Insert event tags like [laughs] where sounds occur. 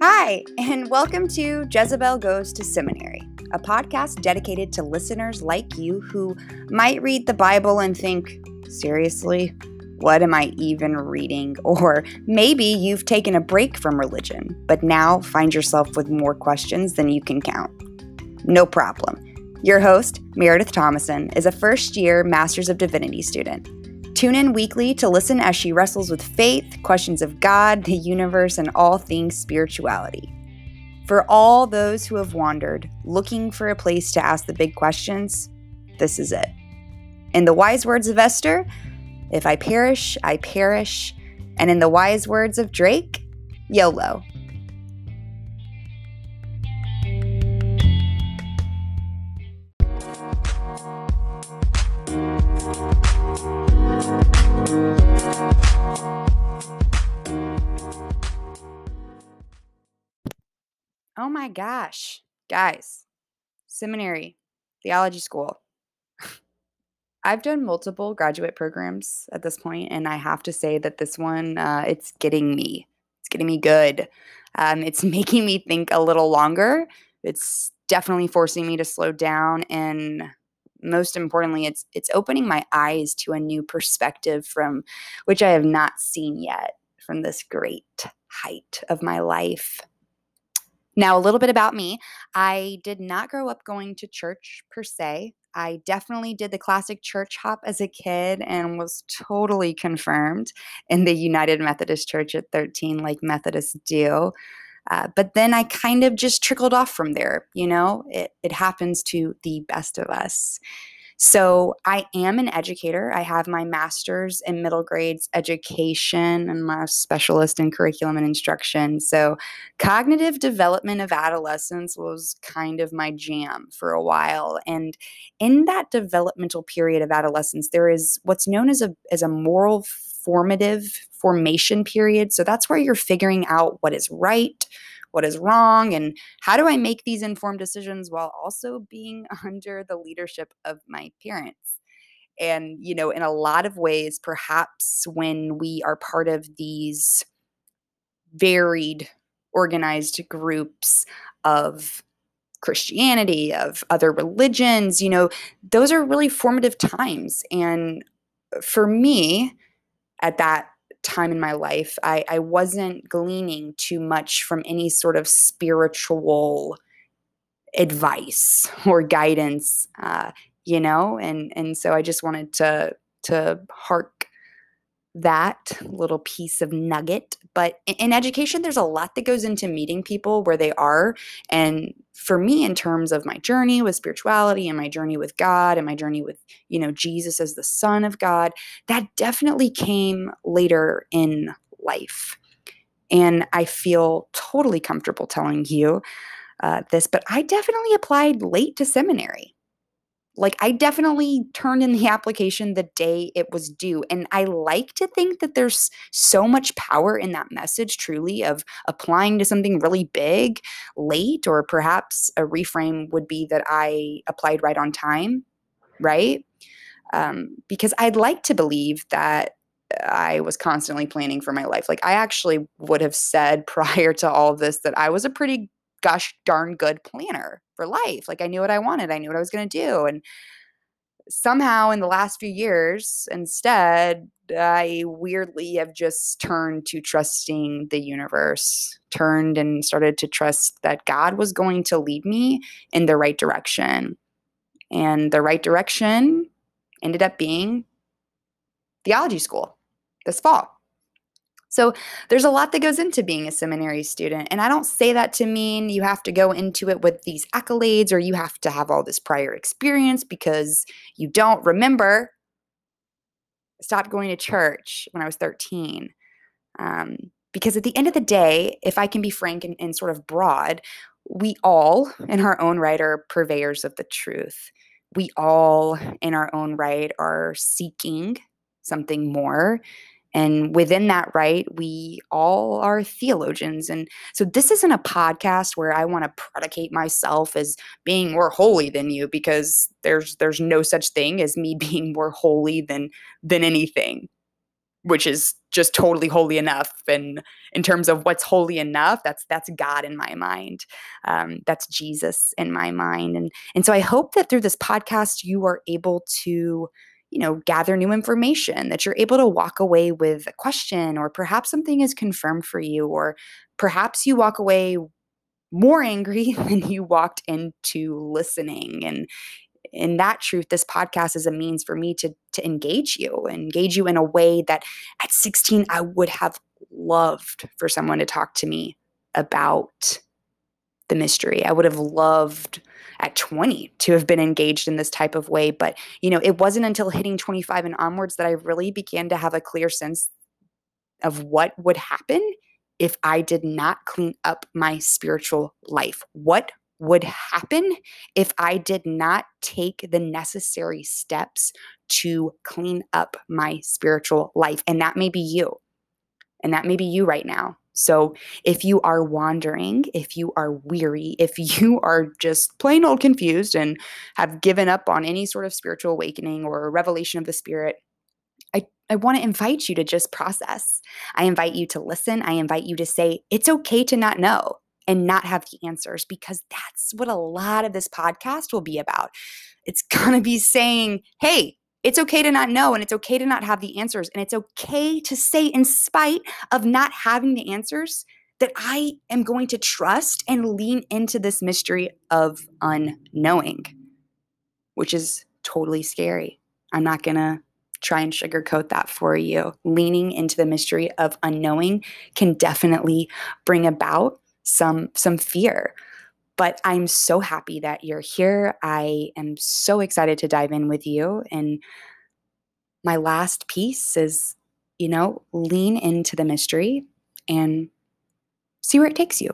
Hi, and welcome to Jezebel Goes to Seminary, a podcast dedicated to listeners like you who might read the Bible and think, seriously, what am I even reading? [laughs] Or maybe you've taken a break from religion, but now find yourself with more questions than you can count. No problem. Your host, Meredith Thomason, is a first year Masters of Divinity student. Tune in weekly to listen as she wrestles with faith, questions of God, the universe, and all things spirituality. For all those who have wandered, looking for a place to ask the big questions, this is it. In the wise words of Esther, if I perish, I perish. And in the wise words of Drake, YOLO. My gosh, guys, seminary, theology school. I've done multiple graduate programs at this point, and I have to say that this one, uh, it's getting me. It's getting me good. Um, it's [laughs] making me think a little longer. It's definitely forcing me to slow down, and most importantly, it's it's opening my eyes to a new perspective from which I have not seen yet from this great height of my life. Now, a little bit about me. I did not grow up going to church per se. I definitely did the classic church hop as a kid and was totally confirmed in the United Methodist Church at 13, like Methodists do. Uh, but then I kind of just trickled off from there. You know, it, it happens to the best of us. So I am an educator. I have my master's in middle grades education and my specialist in curriculum and instruction. So cognitive development of adolescence was kind of my jam for a while. And in that developmental period of adolescence, there is what's known as a as a moral formative formation period. So that's where you're figuring out what is right, what is wrong and how do I make these informed decisions while also being [laughs] under the leadership of my parents. And, you know, in a lot of ways, perhaps when we are part of these varied organized groups of Christianity, of other religions, you know, those are really formative times. And for me, at that time in my life, I, I wasn't gleaning too much from any sort of spiritual advice [laughs] or guidance, uh, you know, and and so I just wanted to to hark that little piece of nugget. But in, education, there's a lot that goes into meeting people where they are. And for me, in terms of my journey with spirituality and my journey with God and my journey with, you know, Jesus as the Son of God, that definitely came later in life. And I feel totally comfortable telling you uh, this, but I definitely applied late to seminary. Like, I definitely turned in the application the day it was due. And I like to think that there's so much power in that message, truly, of applying to something really big late, or perhaps a reframe would be that I applied right on time, right? Um, because I'd like to believe that I was constantly planning for my life. Like, I actually would have said [laughs] prior to all this that I was a pretty gosh darn good planner for life. Like I knew what I wanted, I knew what I was going to do. And somehow in the last few years, instead, I weirdly have just turned to trusting the universe, turned and started to trust that God was going to lead me in the right direction. And the right direction ended up being theology school this fall. So there's a lot that goes into being a seminary student. And I don't say that to mean you have to go into it with these accolades or you have to have all this prior experience because you don't remember. I stopped going to church when I was 13. Um, because at the end of the day, if I can be frank and, and sort of broad, we all, in our own right, are purveyors of the truth. We all, in our own right, are seeking something more and within that, right, we all are theologians. And so this isn't a podcast where I want to predicate myself as being more holy than you because there's there's no such thing as me [laughs] being more holy than than anything. which is just totally holy enough. And in terms of what's holy enough, that's that's God in my mind. Um, that's Jesus in my mind. And and so I hope that through this podcast you are able to you know gather new information that you're able to walk away with a question or perhaps something is confirmed for you or perhaps you walk away more angry [laughs] than you walked into listening. And in that truth this podcast is a means for me to to engage you engage you in a way that at 16 i would have loved for someone to talk to me about the mystery i would have loved at 20 to have been engaged in this type of way but you know it wasn't until hitting 25 and onwards that i really began to have a clear sense of what would happen if i did not clean up my spiritual life what would happen if I did not take the necessary steps to clean up my spiritual life. And that may be you. And that may be you right now. So if you are wandering, if you are weary, if you [laughs] are just plain old confused and have given up on any sort of spiritual awakening or revelation of the Spirit, I, I want to invite you to just process. I invite you to listen. I invite you to say, it's okay to not know and not have the answers because that's what a lot of this podcast will be about. It's going to be saying, hey, it's okay to not know and it's okay to not have the answers. And it's okay to say, in spite of not having the answers, that I am going to trust and lean into this mystery of unknowing, which is totally scary. I'm not going to try and sugarcoat that for you. Leaning into the mystery of unknowing can definitely bring about some some fear but i'm so happy that you're here. I am so excited to dive in with you and my last piece is you know lean into the mystery and see where it takes you